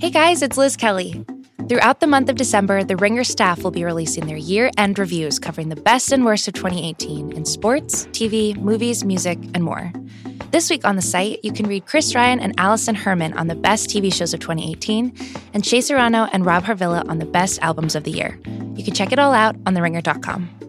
Hey guys, it's Liz Kelly. Throughout the month of December, the Ringer staff will be releasing their year end reviews covering the best and worst of 2018 in sports, TV, movies, music, and more. This week on the site, you can read Chris Ryan and Alison Herman on the best TV shows of 2018, and Shea Serrano and Rob Harvilla on the best albums of the year. You can check it all out on theringer.com.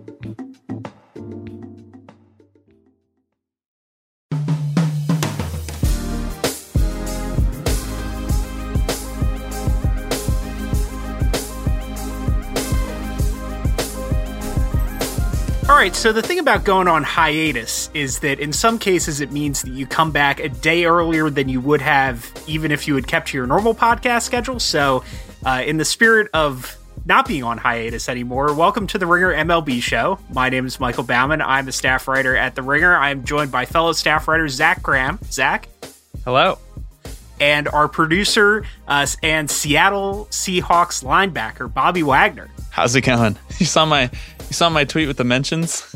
right, so the thing about going on hiatus is that in some cases it means that you come back a day earlier than you would have even if you had kept to your normal podcast schedule. So, uh, in the spirit of not being on hiatus anymore, welcome to the Ringer MLB show. My name is Michael Baumann. I'm a staff writer at the Ringer. I'm joined by fellow staff writer Zach Kram. Zach. Hello. And our producer uh, and Seattle Seahawks linebacker, Bobby Wagner. How's it going? You saw my you saw my tweet with the mentions?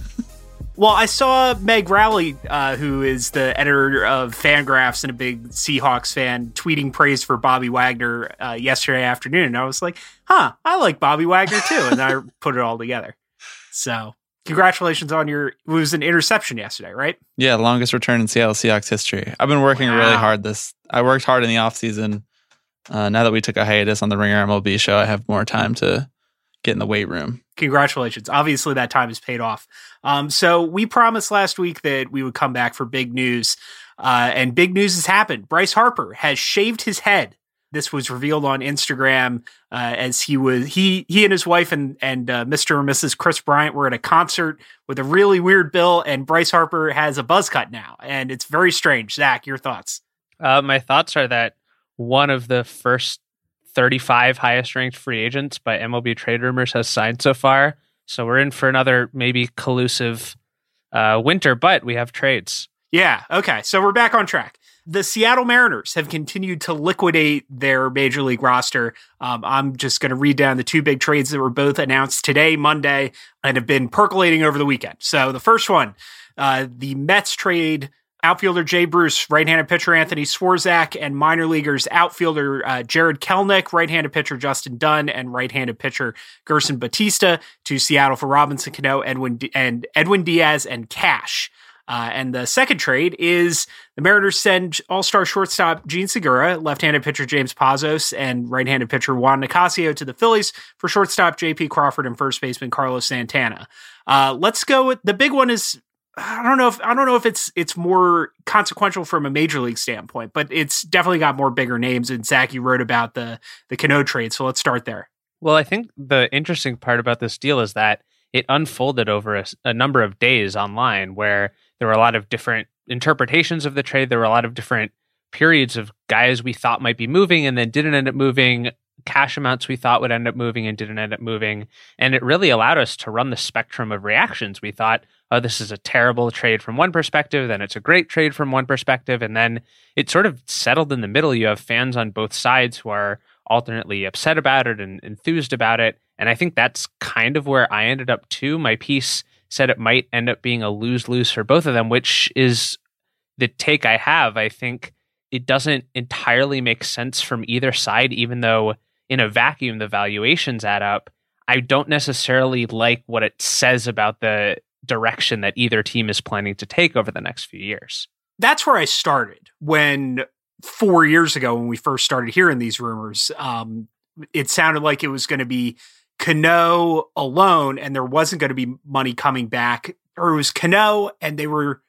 Well, I saw Meg Rowley, uh, who is the editor of Fangraphs and a big Seahawks fan, tweeting praise for Bobby Wagner uh, yesterday afternoon. And I was like, huh, I like Bobby Wagner too. And I put it all together. So, congratulations on your, it was an interception yesterday, right? Yeah, longest return in Seattle Seahawks history. I've been working wow. really hard this, I worked hard in the offseason. Uh, now that we took a hiatus on the Ringer MLB show, I have more time to get in the weight room. Congratulations. Obviously, that time has paid off. Um, so, we promised last week that we would come back for big news. Uh, and big news has happened. Bryce Harper has shaved his head. This was revealed on Instagram uh, as he was he he and his wife and and uh, Mr. and Mrs. Kris Bryant were at a concert with a really weird bill, and Bryce Harper has a buzz cut now, and it's very strange. Zach, your thoughts? Uh, my thoughts are that one of the first 35 highest ranked free agents by MLB trade rumors has signed so far. So we're in for another maybe collusive uh, winter, but we have trades. Yeah. Okay. So we're back on track. The Seattle Mariners have continued to liquidate their major league roster. Um, I'm just going to read down the two big trades that were both announced today, Monday, and have been percolating over the weekend. So the first one, uh, the Mets trade outfielder Jay Bruce, right-handed pitcher Anthony Swarzak, and minor leaguers outfielder uh, Jarred Kelenic, right-handed pitcher Justin Dunn, and right-handed pitcher Gerson Bautista to Seattle for Robinson Cano, Edwin D- and Edwin Diaz and Cash. Uh, and the second trade is the Mariners send all-star shortstop Jean Segura, left-handed pitcher James Pazos, and right-handed pitcher Juan Nicasio to the Phillies for shortstop J.P. Crawford and first baseman Carlos Santana. Uh, let's go with the big one is I don't know if I don't know if it's it's more consequential from a major league standpoint, but it's definitely got more bigger names. And Zach, you wrote about the the Cano trade, so let's start there. Well, I think the interesting part about this deal is that it unfolded over a, a number of days online, where there were a lot of different interpretations of the trade. There were a lot of different periods of guys we thought might be moving and then didn't end up moving cash amounts we thought would end up moving and didn't end up moving. And it really allowed us to run the spectrum of reactions. We thought, oh, this is a terrible trade from one perspective, then it's a great trade from one perspective. And then it sort of settled in the middle. You have fans on both sides who are alternately upset about it and enthused about it. And I think that's kind of where I ended up too. My piece said it might end up being a lose lose for both of them, which is the take I have. I think it doesn't entirely make sense from either side, even though in a vacuum the valuations add up. I don't necessarily like what it says about the direction that either team is planning to take over the next few years. That's where I started when four years ago, when we first started hearing these rumors, um, it sounded like it was going to be Cano alone and there wasn't going to be money coming back, or it was Cano and they were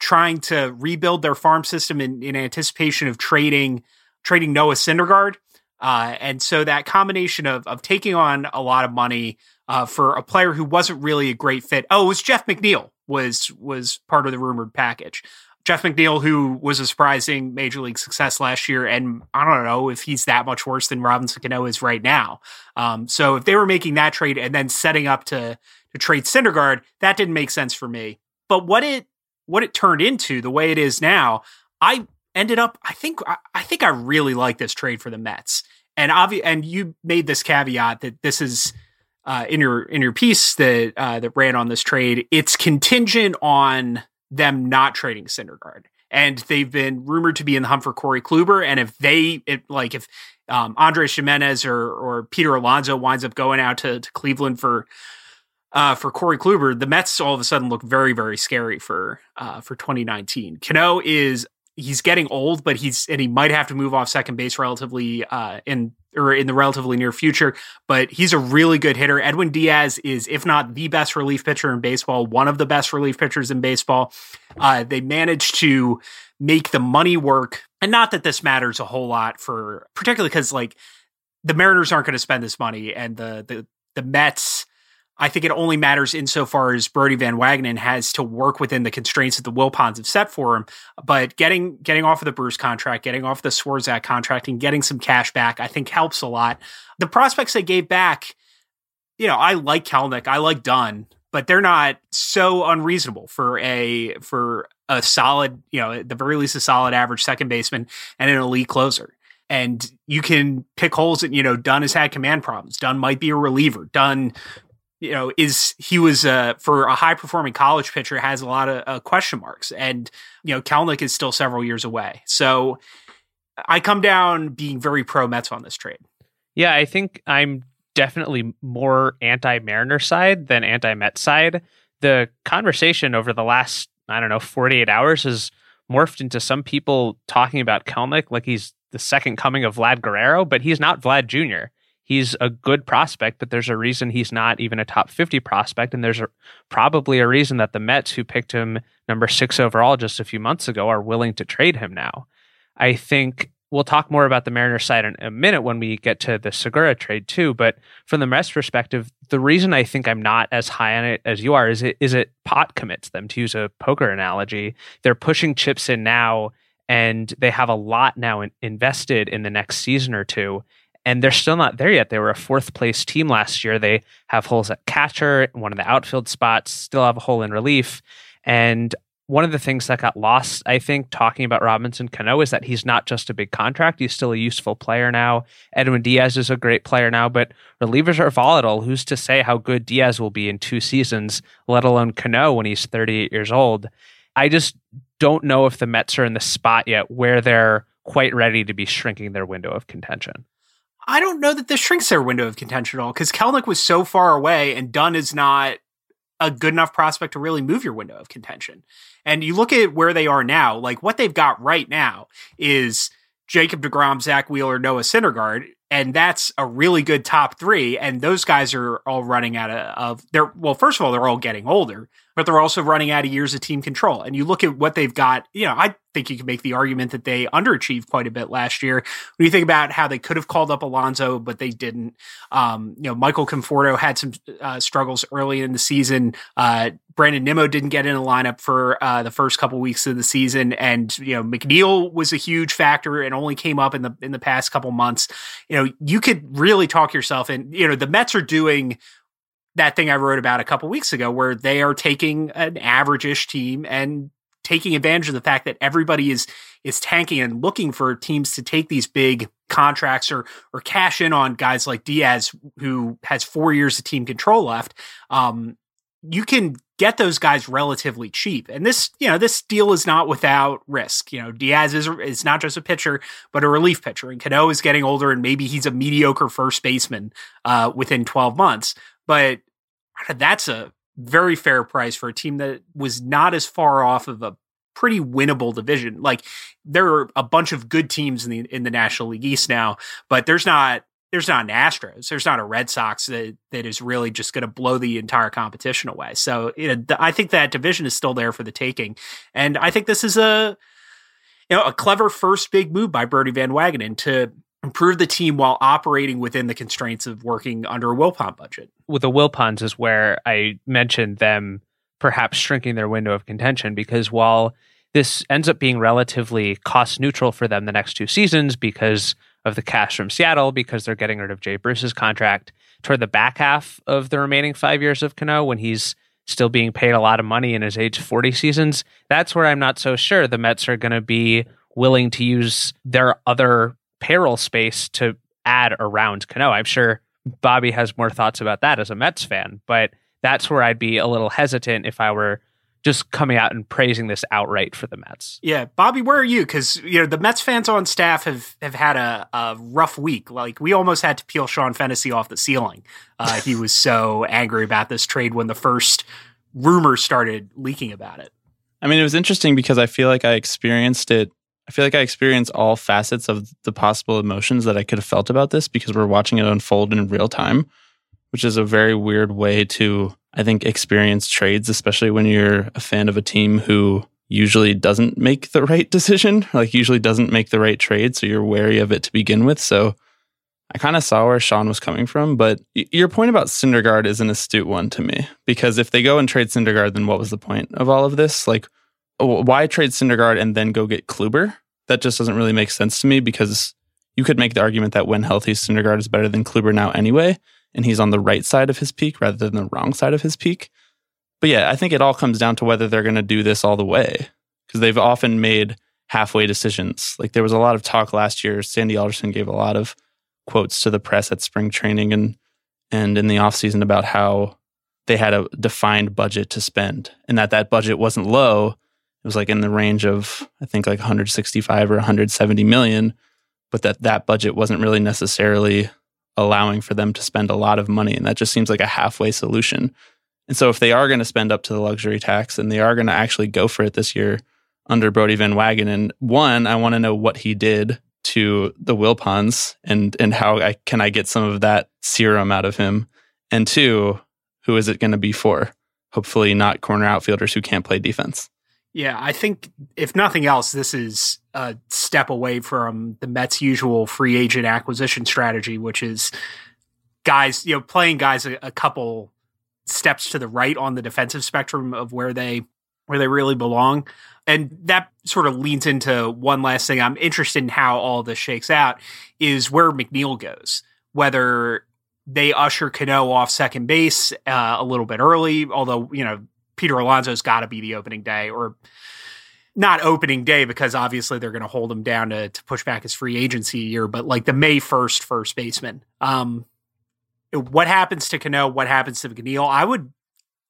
trying to rebuild their farm system in, in anticipation of trading trading Noah Syndergaard. Uh, and so that combination of of taking on a lot of money uh, for a player who wasn't really a great fit. Oh, it was Jeff McNeil was was part of the rumored package. Jeff McNeil, who was a surprising major league success last year, and I don't know if he's that much worse than Robinson Cano is right now. Um, so if they were making that trade and then setting up to to trade Syndergaard, that didn't make sense for me. But what it what it turned into, the way it is now, I ended up I think I think I really like this trade for the Mets. And obvi- and you made this caveat that this is uh, in your in your piece that uh, that ran on this trade. It's contingent on them not trading Syndergaard. and they've been rumored to be in the hunt for Corey Kluber. And if they, it, like, if um, Andres Gimenez or or Peter Alonso winds up going out to, to Cleveland for uh, for Corey Kluber, the Mets all of a sudden look very very scary for uh, for 2019. Cano is he's getting old, but he's and he might have to move off second base relatively uh, in or in the relatively near future. But he's a really good hitter. Edwin Diaz is, if not the best relief pitcher in baseball, one of the best relief pitchers in baseball. Uh, they managed to make the money work, and not that this matters a whole lot for, particularly because like the Mariners aren't going to spend this money, and the the the Mets I think it only matters insofar as Brodie Van Wagenen has to work within the constraints that the Wilpons have set for him. But getting getting off of the Bruce contract, getting off the Swarzak contract, and getting some cash back, I think helps a lot. The prospects they gave back, you know, I like Kelenic, I like Dunn, but they're not so unreasonable for a for a solid, you know, at the very least a solid average second baseman and an elite closer and you can pick holes that you know Dunn has had command problems. Dunn might be a reliever. Dunn you know, is he was uh, for a high performing college pitcher has a lot of uh, question marks, and you know, Kelenic is still several years away. So I come down being very pro Mets on this trade. Yeah, I think I'm definitely more anti Mariner side than anti Met side. The conversation over the last I don't know 48 hours has morphed into some people talking about Kelenic like he's the second coming of Vlad Guerrero, but he's not Vlad Jr he's a good prospect, but there's a reason he's not even a top 50 prospect. And there's a, probably a reason that the Mets, who picked him number six overall just a few months ago, are willing to trade him now. I think we'll talk more about the Mariners side in a minute when we get to the Segura trade too. But from the Mets perspective, the reason I think I'm not as high on it as you are is it is it pot commits them to use a poker analogy. They're pushing chips in now and they have a lot now in, invested in the next season or two and they're still not there yet. They were a fourth place team last year. They have holes at catcher, one of the outfield spots, still have a hole in relief. And one of the things that got lost, I think, talking about Robinson Cano is that he's not just a big contract. He's still a useful player now. Edwin Diaz is a great player now, but relievers are volatile. Who's to say how good Diaz will be in two seasons, let alone Cano when he's 38 years old? I just don't know if the Mets are in the spot yet where they're quite ready to be shrinking their window of contention. I don't know that this shrinks their window of contention at all because Kelenic was so far away and Dunn is not a good enough prospect to really move your window of contention. And you look at where they are now, like what they've got right now is Jacob DeGrom, Zack Wheeler, Noah Syndergaard, and that's a really good top three. And those guys are all running out of, they're well, first of all, they're all getting older, but they're also running out of years of team control. And you look at what they've got, you know, I think you can make the argument that they underachieved quite a bit last year. When you think about how they could have called up Alonso, but they didn't. Um, you know, Michael Conforto had some uh, struggles early in the season. Uh, Brandon Nimmo didn't get in the lineup for uh, the first couple weeks of the season, and you know McNeil was a huge factor and only came up in the in the past couple months. You know, you could really talk yourself in. You know, the Mets are doing that thing I wrote about a couple weeks ago, where they are taking an average-ish team and taking advantage of the fact that everybody is is tanking and looking for teams to take these big contracts or or cash in on guys like Diaz, who has four years of team control left. Um, you can get those guys relatively cheap, and this you know this deal is not without risk. You know, Diaz is is not just a pitcher, but a relief pitcher, and Cano is getting older, and maybe he's a mediocre first baseman uh, within twelve months but that's a very fair price for a team that was not as far off of a pretty winnable division. Like there are a bunch of good teams in the in the National League East now, but there's not there's not an Astros, there's not a Red Sox that that is really just going to blow the entire competition away. So you know, I think that division is still there for the taking, and I think this is a you know a clever first big move by Brodie Van Wagenen to improve the team while operating within the constraints of working under a Wilpon budget. With the Wilpons is where I mentioned them perhaps shrinking their window of contention because while this ends up being relatively cost neutral for them the next two seasons because of the cash from Seattle, because they're getting rid of Jay Bruce's contract toward the back half of the remaining five years of Cano when he's still being paid a lot of money in his age 40 seasons. That's where I'm not so sure the Mets are going to be willing to use their other payroll space to add around Cano. I'm sure Bobby has more thoughts about that as a Mets fan, but that's where I'd be a little hesitant if I were just coming out and praising this outright for the Mets. Yeah, Bobby, where are you? Because you know the Mets fans on staff have have had a, a rough week. Like we almost had to peel Sean Fennessy off the ceiling. Uh, he was so angry about this trade when the first rumors started leaking about it. I mean, it was interesting because I feel like I experienced it. I feel like I experienced all facets of the possible emotions that I could have felt about this because we're watching it unfold in real time, which is a very weird way to I think, experience trades, especially when you're a fan of a team who usually doesn't make the right decision, like usually doesn't make the right trade. So you're wary of it to begin with. So I kind of saw where Sean was coming from. But your point about Syndergaard is an astute one to me because if they go and trade Syndergaard, then what was the point of all of this? Like, why trade Syndergaard and then go get Kluber? That just doesn't really make sense to me because you could make the argument that when healthy, Syndergaard is better than Kluber now anyway and he's on the right side of his peak rather than the wrong side of his peak. But yeah, I think it all comes down to whether they're going to do this all the way because they've often made halfway decisions. Like there was a lot of talk last year. Sandy Alderson gave a lot of quotes to the press at spring training and and in the offseason about how they had a defined budget to spend and that that budget wasn't low. It was like in the range of I think like 165 or 170 million, but that that budget wasn't really necessarily allowing for them to spend a lot of money. And that just seems like a halfway solution. And so if they are going to spend up to the luxury tax and they are going to actually go for it this year under Brodie Van Wagenen, one, I want to know what he did to the Wilpons and and how I can I get some of that serum out of him. And two, who is it going to be for? Hopefully not corner outfielders who can't play defense. Yeah, I think if nothing else, this is a step away from the Mets' usual free agent acquisition strategy, which is guys, you know, playing guys a, a couple steps to the right on the defensive spectrum of where they where they really belong. And that sort of leans into one last thing. I'm interested in how all this shakes out is where McNeil goes. Whether they usher Cano off second base uh, a little bit early, although you know Peter Alonso's got to be the opening day or not opening day because obviously they're going to hold him down to, to push back his free agency year, but like the May 1st first baseman. Um, what happens to Cano? What happens to McNeil? I would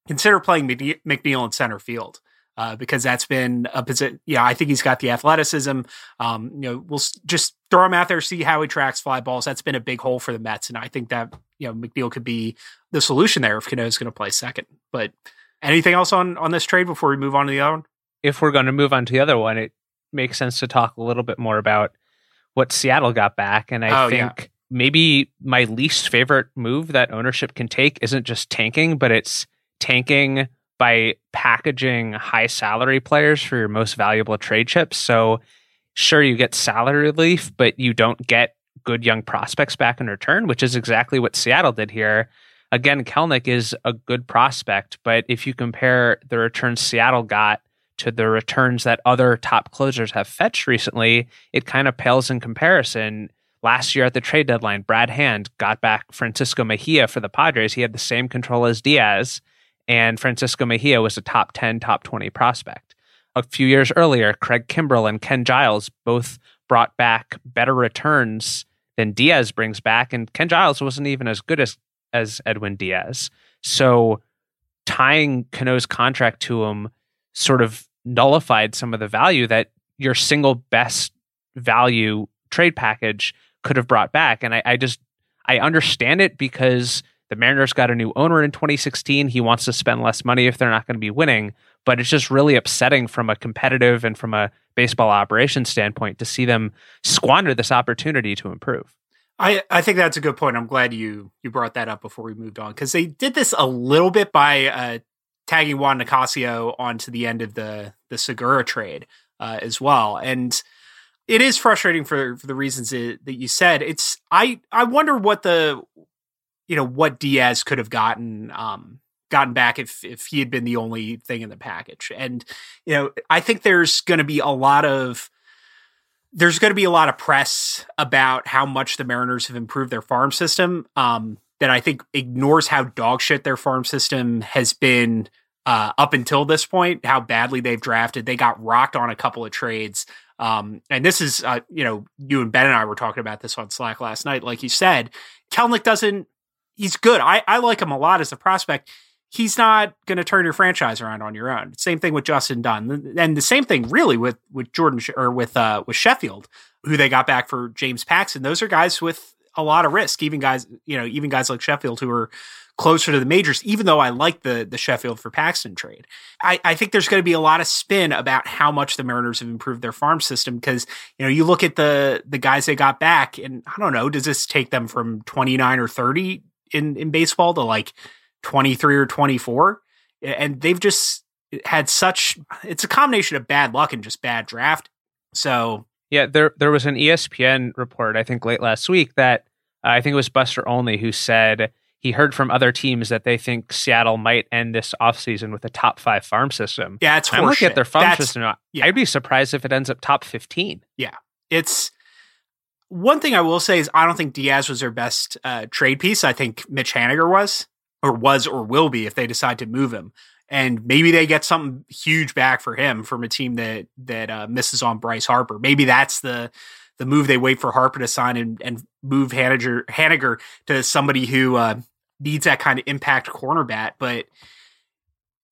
consider playing McNeil in center field. Uh, because that's been a position. Yeah, I think he's got the athleticism. Um, you know, we'll just throw him out there, see how he tracks fly balls. That's been a big hole for the Mets, and I think that you know McNeil could be the solution there if Cano is going to play second. But Anything else on on this trade before we move on to the other one? If we're going to move on to the other one, it makes sense to talk a little bit more about what Seattle got back, and I oh, think. Yeah. Maybe my least favorite move that ownership can take isn't just tanking, but it's tanking by packaging high salary players for your most valuable trade chips. So, sure, you get salary relief, but you don't get good young prospects back in return, which is exactly what Seattle did here again, Kelenic is a good prospect, but if you compare the returns Seattle got to the returns that other top closers have fetched recently, it kind of pales in comparison. Last year at the trade deadline, Brad Hand got back Francisco Mejia for the Padres. He had the same control as Diaz, and Francisco Mejia was a top 10, top 20 prospect. A few years earlier, Craig Kimbrel and Ken Giles both brought back better returns than Diaz brings back, and Ken Giles wasn't even as good as as Edwin Diaz. So tying Cano's contract to him sort of nullified some of the value that your single best value trade package could have brought back. And I, I just I understand it because the Mariners got a new owner in 2016. He wants to spend less money if they're not going to be winning. But it's just really upsetting from a competitive and from a baseball operations standpoint to see them squander this opportunity to improve. I, I think that's a good point. I'm glad you you brought that up before we moved on because they did this a little bit by uh, tagging Juan Nicasio onto the end of the the Segura trade uh, as well, and it is frustrating for for the reasons that, that you said. It's I I wonder what the you know what Diaz could have gotten um, gotten back if if he had been the only thing in the package, and you know I think there's going to be a lot of there's going to be a lot of press about how much the Mariners have improved their farm system um, that I think ignores how dogshit their farm system has been uh, up until this point, how badly they've drafted. They got rocked on a couple of trades. Um, and this is, uh, you know, you and Ben and I were talking about this on Slack last night. Like you said, Kelenic doesn't, he's good. I, I like him a lot as a prospect. He's not going to turn your franchise around on your own. Same thing with Justin Dunn, and the same thing really with with Jordan or with uh, with Sheffield, who they got back for James Paxton. Those are guys with a lot of risk. Even guys, you know, even guys like Sheffield who are closer to the majors, even though I like the the Sheffield for Paxton trade. I, I think there's going to be a lot of spin about how much the Mariners have improved their farm system because you know you look at the the guys they got back, and I don't know, does this take them from 29 or 30 in in baseball to like 23 or 24? And they've just had such it's a combination of bad luck and just bad draft. So yeah, there there was an ESPN report I think late last week that uh, I think it was Buster Olney who said he heard from other teams that they think Seattle might end this offseason with a top five farm system. Yeah, it's I'm looking at their farm That's, system. Yeah. I'd be surprised if it ends up top 15. Yeah. It's one thing I will say is I don't think Diaz was their best uh, trade piece. I think Mitch Haniger was, or was, or will be if they decide to move him. And maybe they get something huge back for him from a team that that uh, misses on Bryce Harper. Maybe that's the the move they wait for Harper to sign and, and move Haniger, Haniger to somebody who uh, needs that kind of impact corner bat. But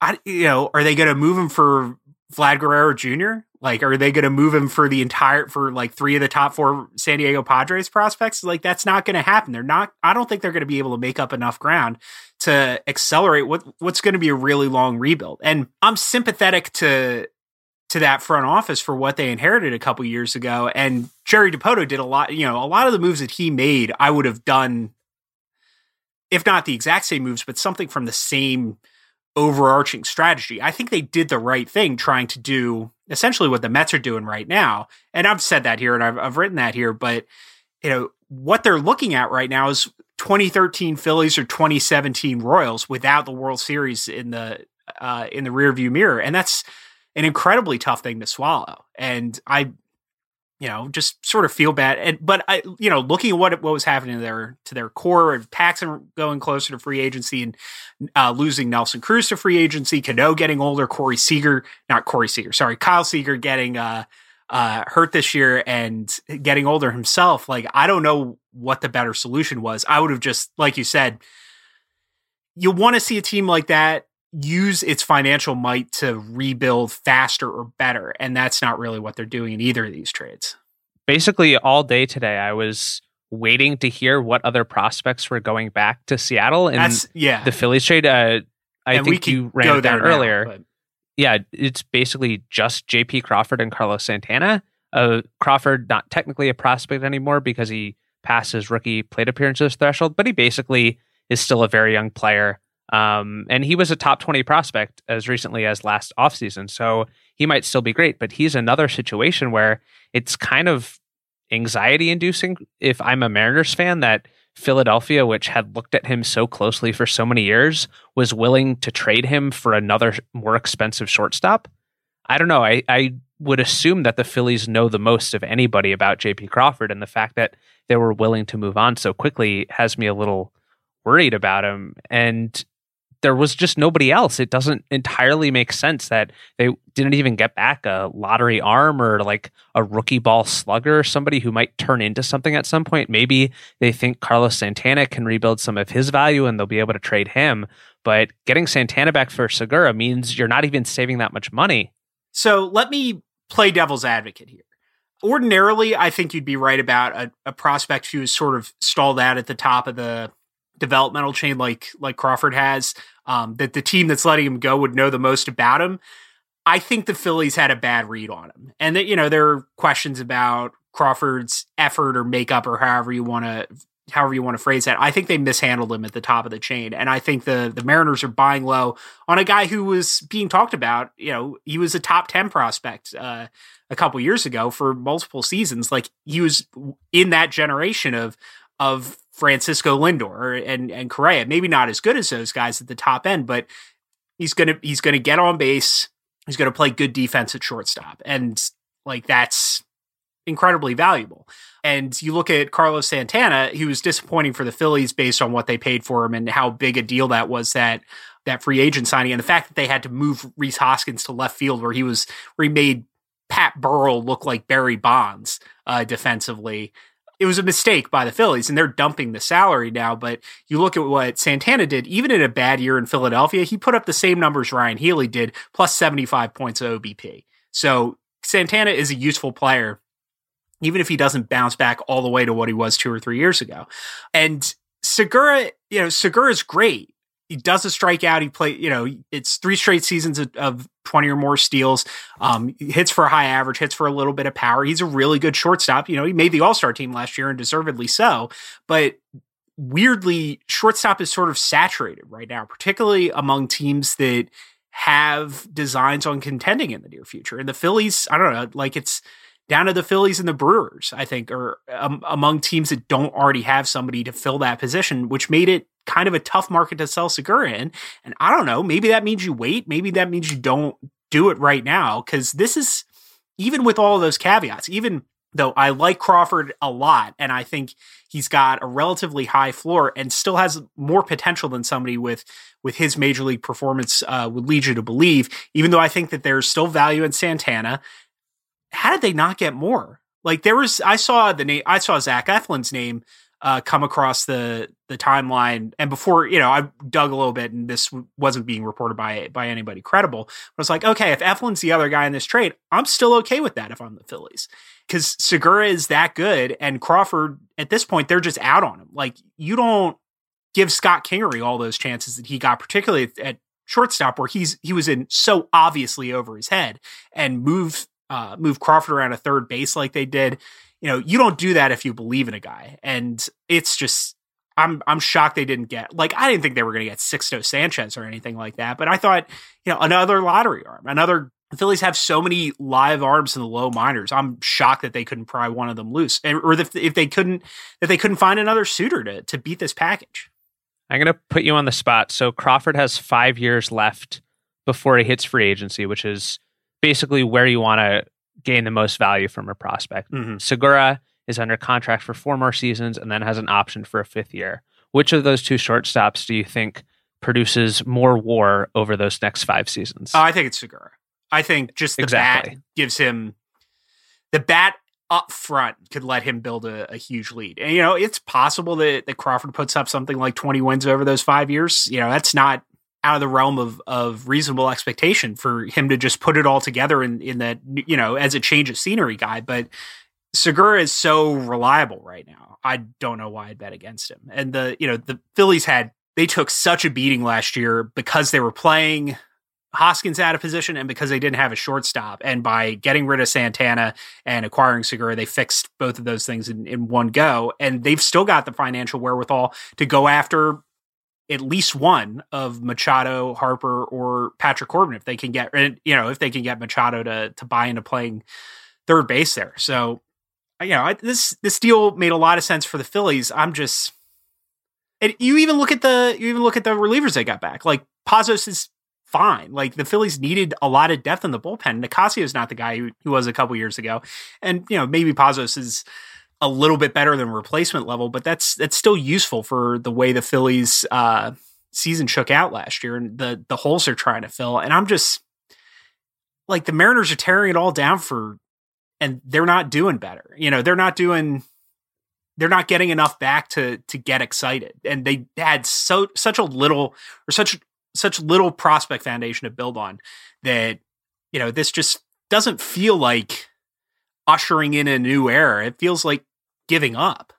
I, you know, are they going to move him for Vlad Guerrero Jr.? Like, are they going to move him for the entire for like three of the top four San Diego Padres prospects? Like, that's not going to happen. They're not. I don't think they're going to be able to make up enough ground to accelerate what what's going to be a really long rebuild. And I'm sympathetic to to that front office for what they inherited a couple years ago. And Jerry Dipoto did a lot. You know, a lot of the moves that he made, I would have done if not the exact same moves, but something from the same overarching strategy. I think they did the right thing trying to do essentially what the Mets are doing right now. And I've said that here and I've, I've written that here, but you know, what they're looking at right now is 2013 Phillies or 2017 Royals without the World Series in the uh, in the rearview mirror, and that's an incredibly tough thing to swallow. And I you know, just sort of feel bad. And but I, you know, looking at what what was happening to their to their core, and Paxton going closer to free agency and uh, losing Nelson Cruz to free agency, Cano getting older, Corey Seager, not Corey Seager, sorry, Kyle Seager getting uh, uh, hurt this year and getting older himself. Like I don't know what the better solution was. I would have just, like you said, you want to see a team like that use its financial might to rebuild faster or better. And that's not really what they're doing in either of these trades. Basically, all day today, I was waiting to hear what other prospects were going back to Seattle. And that's, yeah. the Phillies trade, uh, I and think you ran it down earlier. Now, yeah, it's basically just JP Crawford and Carlos Santana. Uh, Crawford, not technically a prospect anymore because he passed his rookie plate appearances threshold, but he basically is still a very young player. Um, and he was a top 20 prospect as recently as last offseason. So he might still be great, but he's another situation where it's kind of anxiety inducing if I'm a Mariners fan that Philadelphia, which had looked at him so closely for so many years, was willing to trade him for another more expensive shortstop. I don't know. I, I would assume that the Phillies know the most of anybody about JP Crawford, and the fact that they were willing to move on so quickly has me a little worried about him. And there was just nobody else. It doesn't entirely make sense that they didn't even get back a lottery arm or like a rookie ball slugger, somebody who might turn into something at some point. Maybe they think Carlos Santana can rebuild some of his value and they'll be able to trade him. But getting Santana back for Segura means you're not even saving that much money. So let me play devil's advocate here. Ordinarily, I think you'd be right about a, a prospect who is sort of stalled out at the top of the developmental chain like like Crawford has, um, that the team that's letting him go would know the most about him. I think the Phillies had a bad read on him, and that you know there are questions about Crawford's effort or makeup or however you want to however you want to phrase that. I think they mishandled him at the top of the chain, and I think the the Mariners are buying low on a guy who was being talked about. You know, he was a top ten prospect uh, a couple years ago for multiple seasons. Like he was in that generation of of Francisco Lindor and and Correa. Maybe not as good as those guys at the top end, but he's gonna he's gonna get on base. He's gonna play good defense at shortstop, and like that's incredibly valuable. And you look at Carlos Santana, he was disappointing for the Phillies based on what they paid for him and how big a deal that was that that free agent signing, and the fact that they had to move Rhys Hoskins to left field where he was where he made Pat Burrell look like Barry Bonds uh, defensively it was a mistake by the Phillies and they're dumping the salary now. But you look at what Santana did, even in a bad year in Philadelphia, he put up the same numbers Ryon Healy did, plus 75 points of OBP. So Santana is a useful player, even if he doesn't bounce back all the way to what he was two or three years ago. And Segura, you know, Segura is great he does a strikeout. He play, you know, it's three straight seasons of, of 20 or more steals. Um, hits for a high average, hits for a little bit of power. He's a really good shortstop. You know, he made the All Star team last year and deservedly so. But weirdly, shortstop is sort of saturated right now, particularly among teams that have designs on contending in the near future. And the Phillies, I don't know, like it's down to the Phillies and the Brewers, I think, are um, among teams that don't already have somebody to fill that position, which made it kind of a tough market to sell Segura in. And I don't know, maybe that means you wait. Maybe that means you don't do it right now. Cause this is, even with all those caveats, even though I like Crawford a lot and I think he's got a relatively high floor and still has more potential than somebody with with his major league performance uh, would lead you to believe. Even though I think that there's still value in Santana, how did they not get more? Like there was, I saw the name, I saw Zach Eflin's name uh, come across the the timeline. And before, you know, I dug a little bit, and this wasn't being reported by by anybody credible. I was like, okay, if Eflin's the other guy in this trade, I'm still okay with that if I'm the Phillies, because Segura is that good, and Crawford at this point they're just out on him. Like you don't give Scott Kingery all those chances that he got, particularly at shortstop, where he's he was in so obviously over his head, and move uh, move Crawford around a third base like they did you know, you don't do that if you believe in a guy. And it's just I'm I'm shocked they didn't get like I didn't think they were going to get Sixto Sanchez or anything like that, but I thought, you know, another lottery arm, another the Phillies have so many live arms in the low minors. I'm shocked that they couldn't pry one of them loose, and, or if, if they couldn't, that they couldn't find another suitor to to beat this package. I'm going to put you on the spot. So Crawford has five years left before he hits free agency, which is basically where you want to gain the most value from a prospect. Mm-hmm. Segura is under contract for four more seasons and then has an option for a fifth year. Which of those two shortstops do you think produces more war over those next five seasons? Oh, I think it's Segura. I think just the exactly. bat gives him the bat up front could let him build a, a, huge lead. And you know, it's possible that, that Crawford puts up something like 20 wins over those five years. You know, that's not out of the realm of of reasonable expectation for him to just put it all together in in that you know as a change of scenery guy. But Segura is so reliable right now. I don't know why I'd bet against him. And the you know the Phillies had they took such a beating last year because they were playing Hoskins out of position and because they didn't have a shortstop. And by getting rid of Santana and acquiring Segura, they fixed both of those things in, in one go. And they've still got the financial wherewithal to go after at least one of Machado, Harper, or Patrick Corbin if they can get you know if they can get Machado to to buy into playing third base there. So you know this this deal made a lot of sense for the Phillies. I'm just and you even look at the you even look at the relievers they got back. Like Pazos is fine. Like the Phillies needed a lot of depth in the bullpen. Nicasio is not the guy who, who was a couple years ago, and you know maybe Pazos is a little bit better than replacement level, but that's that's still useful for the way the Phillies uh, season shook out last year and the the holes they're trying to fill. And I'm just like the Mariners are tearing it all down for, and they're not doing better. You know, they're not doing. They're not getting enough back to to get excited, and they had so such a little or such such little prospect foundation to build on that you know this just doesn't feel like ushering in a new era. It feels like giving up.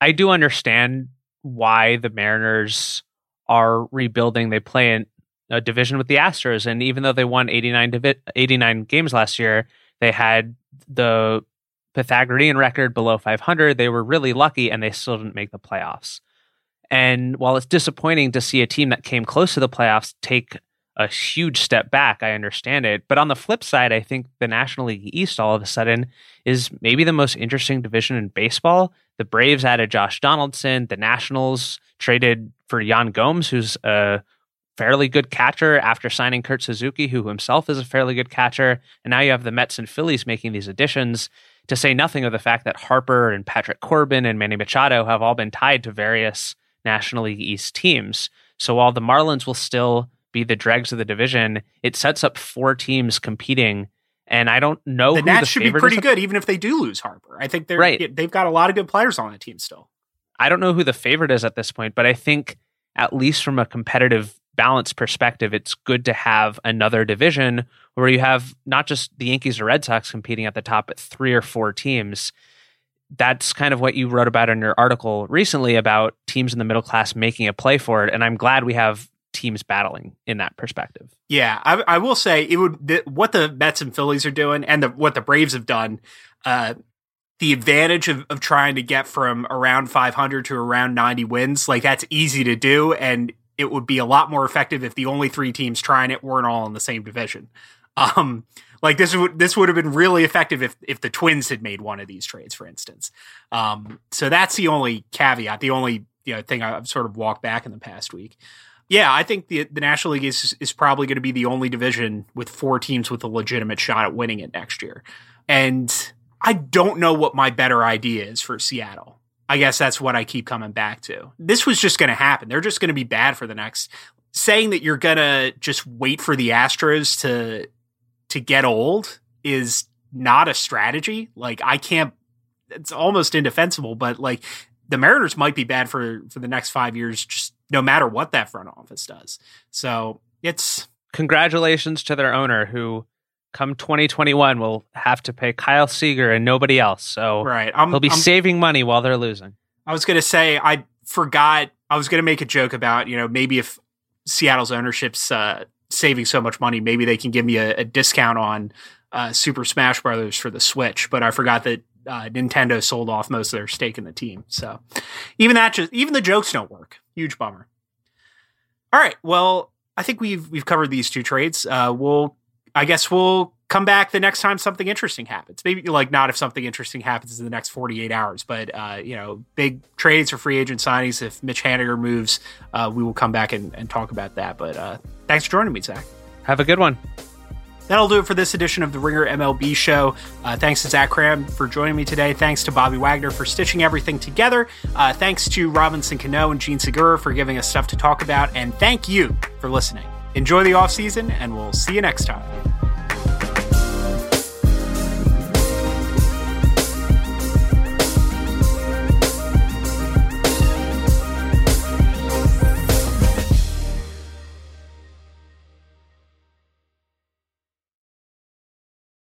I do understand why the Mariners are rebuilding. They play in a division with the Astros, and even though they won 89, divi- 89 games last year, they had the Pythagorean record below 500. They were really lucky, and they still didn't make the playoffs. And while it's disappointing to see a team that came close to the playoffs take a huge step back. I understand it. But on the flip side, I think the National League East all of a sudden is maybe the most interesting division in baseball. The Braves added Josh Donaldson. The Nationals traded for Yan Gomes, who's a fairly good catcher after signing Kurt Suzuki, who himself is a fairly good catcher. And now you have the Mets and Phillies making these additions, to say nothing of the fact that Harper and Patrick Corbin and Manny Machado have all been tied to various National League East teams. So while the Marlins will still be the dregs of the division, it sets up four teams competing And I don't know the Nats the should be pretty good, even if they do lose Harper. I think they're Right. they've got a lot of good players on the team still. I don't know who the favorite is at this point, but I think at least from a competitive balance perspective, it's good to have another division where you have not just the Yankees or Red Sox competing at the top, but three or four teams. That's kind of what you wrote about in your article recently about teams in the middle class making a play for it. And I'm glad we have teams battling in that perspective. Yeah, I, I will say it would what the Mets and Phillies are doing, and the, what the Braves have done. Uh, the advantage of, of trying to get from around 500 to around 90 wins, like that's easy to do, and it would be a lot more effective if the only three teams trying it weren't all in the same division. Um, like this would this would have been really effective if if the Twins had made one of these trades, for instance. Um, so that's the only caveat, the only you know thing I've sort of walked back in the past week. Yeah, I think the the National League is is probably going to be the only division with four teams with a legitimate shot at winning it next year. And I don't know what my better idea is for Seattle. I guess that's what I keep coming back to. This was just going to happen. They're just going to be bad for the next saying that you're going to just wait for the Astros to to get old is not a strategy. Like I can't it's almost indefensible, but like the Mariners might be bad for for the next 5 years just no matter what that front office does. So, it's Congratulations to their owner who come 2021 will have to pay Kyle Seager and nobody else. So right. I'm, they'll be I'm saving money while they're losing. I was going to say I forgot. I was going to make a joke about you know maybe if Seattle's ownership's uh, saving so much money, maybe they can give me a, a discount on uh, Super Smash Brothers for the Switch. But I forgot that uh, Nintendo sold off most of their stake in the team. So even that just even the jokes don't work. Huge bummer. All right. Well, I think we've we've covered these two trades. Uh, we'll I guess we'll come back the next time something interesting happens. Maybe like not if something interesting happens in the next 48 hours, but uh, you know, big trades or free agent signings. If Mitch Haniger moves, uh, we will come back and, and talk about that. But uh, thanks for joining me, Zach. Have a good one. That'll do it for this edition of the Ringer MLB show. Uh, thanks to Zach Kram for joining me today. Thanks to Bobby Wagner for stitching everything together. Uh, thanks to Robinson Cano and Jean Segura for giving us stuff to talk about. And thank you for listening. Enjoy the off season, and we'll see you next time.